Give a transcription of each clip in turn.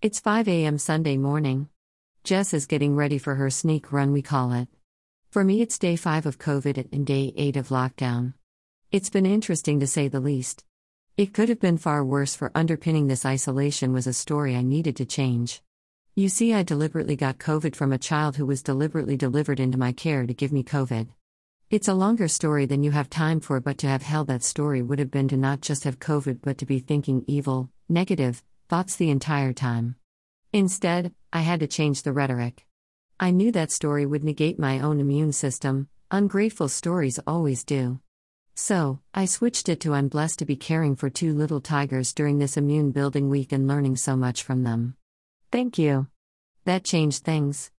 It's 5 a.m. Sunday morning. Jess is getting ready for her sneak run, we call it. For me, it's day 5 of COVID and day 8 of lockdown. It's been interesting to say the least. It could have been far worse, for underpinning this isolation was a story I needed to change. You see, I deliberately got COVID from a child who was deliberately delivered into my care to give me COVID. It's a longer story than you have time for, but to have held that story would have been to not just have COVID, but to be thinking evil, negative thoughts the entire time. Instead, I had to change the rhetoric. I knew that story would negate my own immune system, ungrateful stories always do. So, I switched it to I'm blessed to be caring for two little tigers during this immune building week and learning so much from them. Thank you. That changed things.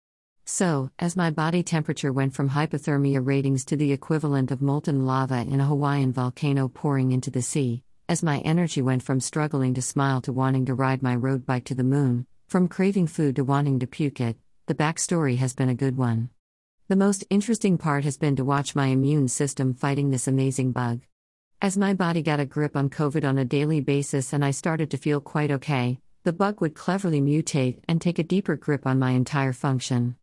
So, as my body temperature went from hypothermia ratings to the equivalent of molten lava in a Hawaiian volcano pouring into the sea, as my energy went from struggling to smile to wanting to ride my road bike to the moon, from craving food to wanting to puke it, the backstory has been a good one. The most interesting part has been to watch my immune system fighting this amazing bug. As my body got a grip on COVID on a daily basis and I started to feel quite okay, the bug would cleverly mutate and take a deeper grip on my entire function.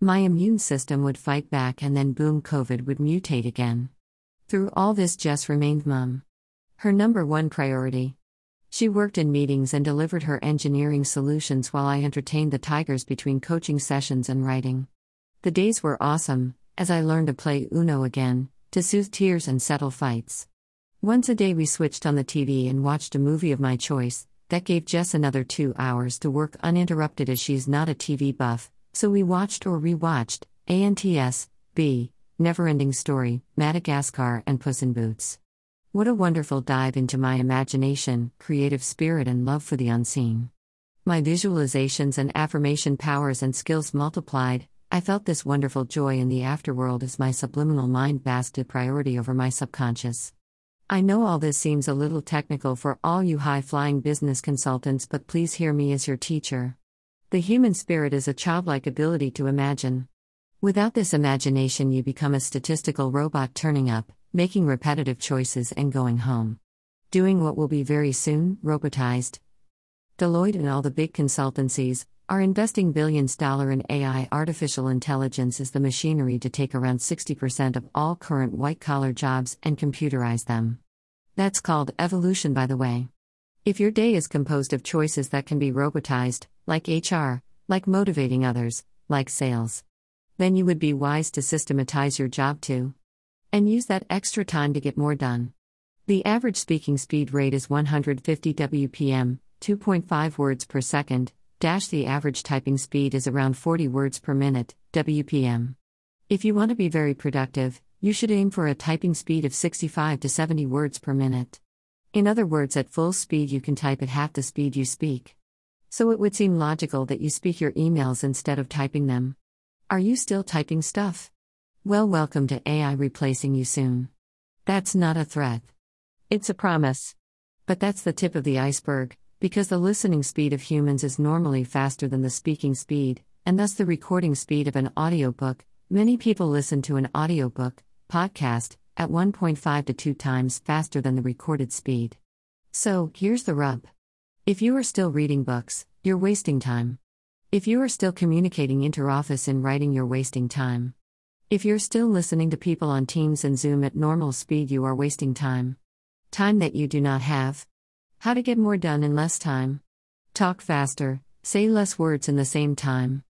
My immune system would fight back and then boom, COVID would mutate again. Through all this, Jess remained mum. Her number one priority. She worked in meetings and delivered her engineering solutions while I entertained the tigers between coaching sessions and writing. The days were awesome, as I learned to play Uno again, to soothe tears and settle fights. Once a day, we switched on the TV and watched a movie of my choice, that gave Jess another two hours to work uninterrupted as she's not a TV buff, so we watched or rewatched ANTS, B, Neverending Story, Madagascar, and Puss in Boots. What a wonderful dive into my imagination, creative spirit, and love for the unseen. My visualizations and affirmation powers and skills multiplied. I felt this wonderful joy in the afterworld as my subliminal mind basked priority over my subconscious. I know all this seems a little technical for all you high flying business consultants, but please hear me as your teacher. The human spirit is a childlike ability to imagine. Without this imagination, you become a statistical robot turning up, making repetitive choices, and going home. Doing what will be very soon robotized. Deloitte and all the big consultancies are investing billions dollar in AI artificial intelligence as the machinery to take around 60% of all current white collar jobs and computerize them. That's called evolution by the way. If your day is composed of choices that can be robotized, like HR, like motivating others, like sales, then you would be wise to systematize your job too. And use that extra time to get more done. The average speaking speed rate is 150 WPM, 2.5 words per second, Dash the average typing speed is around 40 words per minute, WPM. If you want to be very productive, you should aim for a typing speed of 65 to 70 words per minute. In other words, at full speed, you can type at half the speed you speak. So it would seem logical that you speak your emails instead of typing them. Are you still typing stuff? Well, welcome to AI replacing you soon. That's not a threat. It's a promise. But that's the tip of the iceberg, because the listening speed of humans is normally faster than the speaking speed, and thus the recording speed of an audiobook, many people listen to an audiobook, podcast, at 1.5 to 2 times faster than the recorded speed. So, here's the rub. If you are still reading books, you're wasting time. If you are still communicating interoffice in writing, you're wasting time. If you're still listening to people on Teams and Zoom at normal speed, you are wasting time. Time that you do not have. How to get more done in less time. Talk faster, say less words in the same time.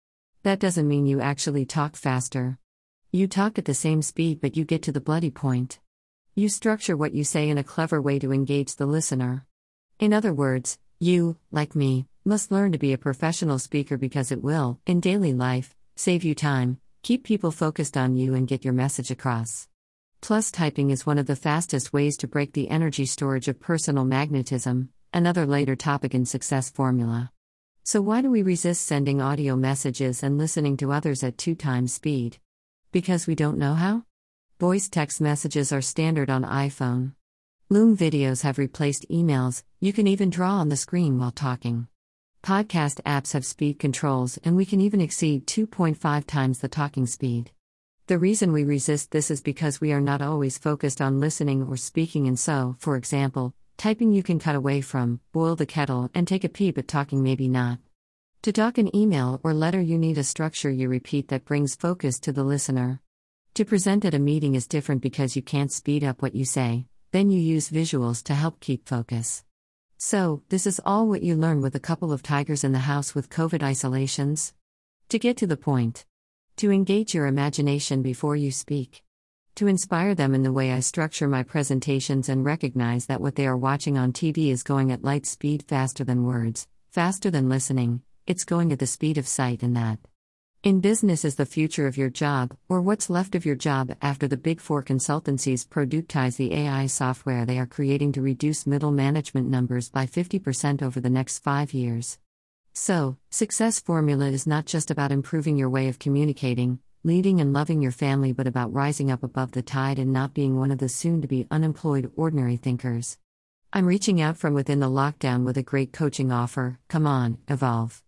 That doesn't mean you actually talk faster. You talk at the same speed, but you get to the bloody point. You structure what you say in a clever way to engage the listener. In other words, you, like me, must learn to be a professional speaker because it will, in daily life, save you time, keep people focused on you, and get your message across. Plus, typing is one of the fastest ways to break the energy storage of personal magnetism, another later topic in Success Formula. So, why do we resist sending audio messages and listening to others at two times speed? Because we don't know how? Voice text messages are standard on iPhone. Loom videos have replaced emails, you can even draw on the screen while talking. Podcast apps have speed controls, and we can even exceed 2.5 times the talking speed. The reason we resist this is because we are not always focused on listening or speaking, and so, for example, typing you can cut away from, boil the kettle, and take a pee, but talking maybe not. To talk an email or letter, you need a structure you repeat that brings focus to the listener. To present at a meeting is different because you can't speed up what you say, then you use visuals to help keep focus. So, this is all what you learn with a couple of tigers in the house with COVID isolations? To get to the point. To engage your imagination before you speak. To inspire them in the way I structure my presentations and recognize that what they are watching on TV is going at light speed faster than words, faster than listening, it's going at the speed of sight and that. In business is the future of your job, or what's left of your job after the big four consultancies productize the AI software they are creating to reduce middle management numbers by 50% over the next five years. So, success formula is not just about improving your way of communicating, leading and loving your family, but about rising up above the tide and not being one of the soon to be unemployed ordinary thinkers. I'm reaching out from within the lockdown with a great coaching offer. Come on, evolve.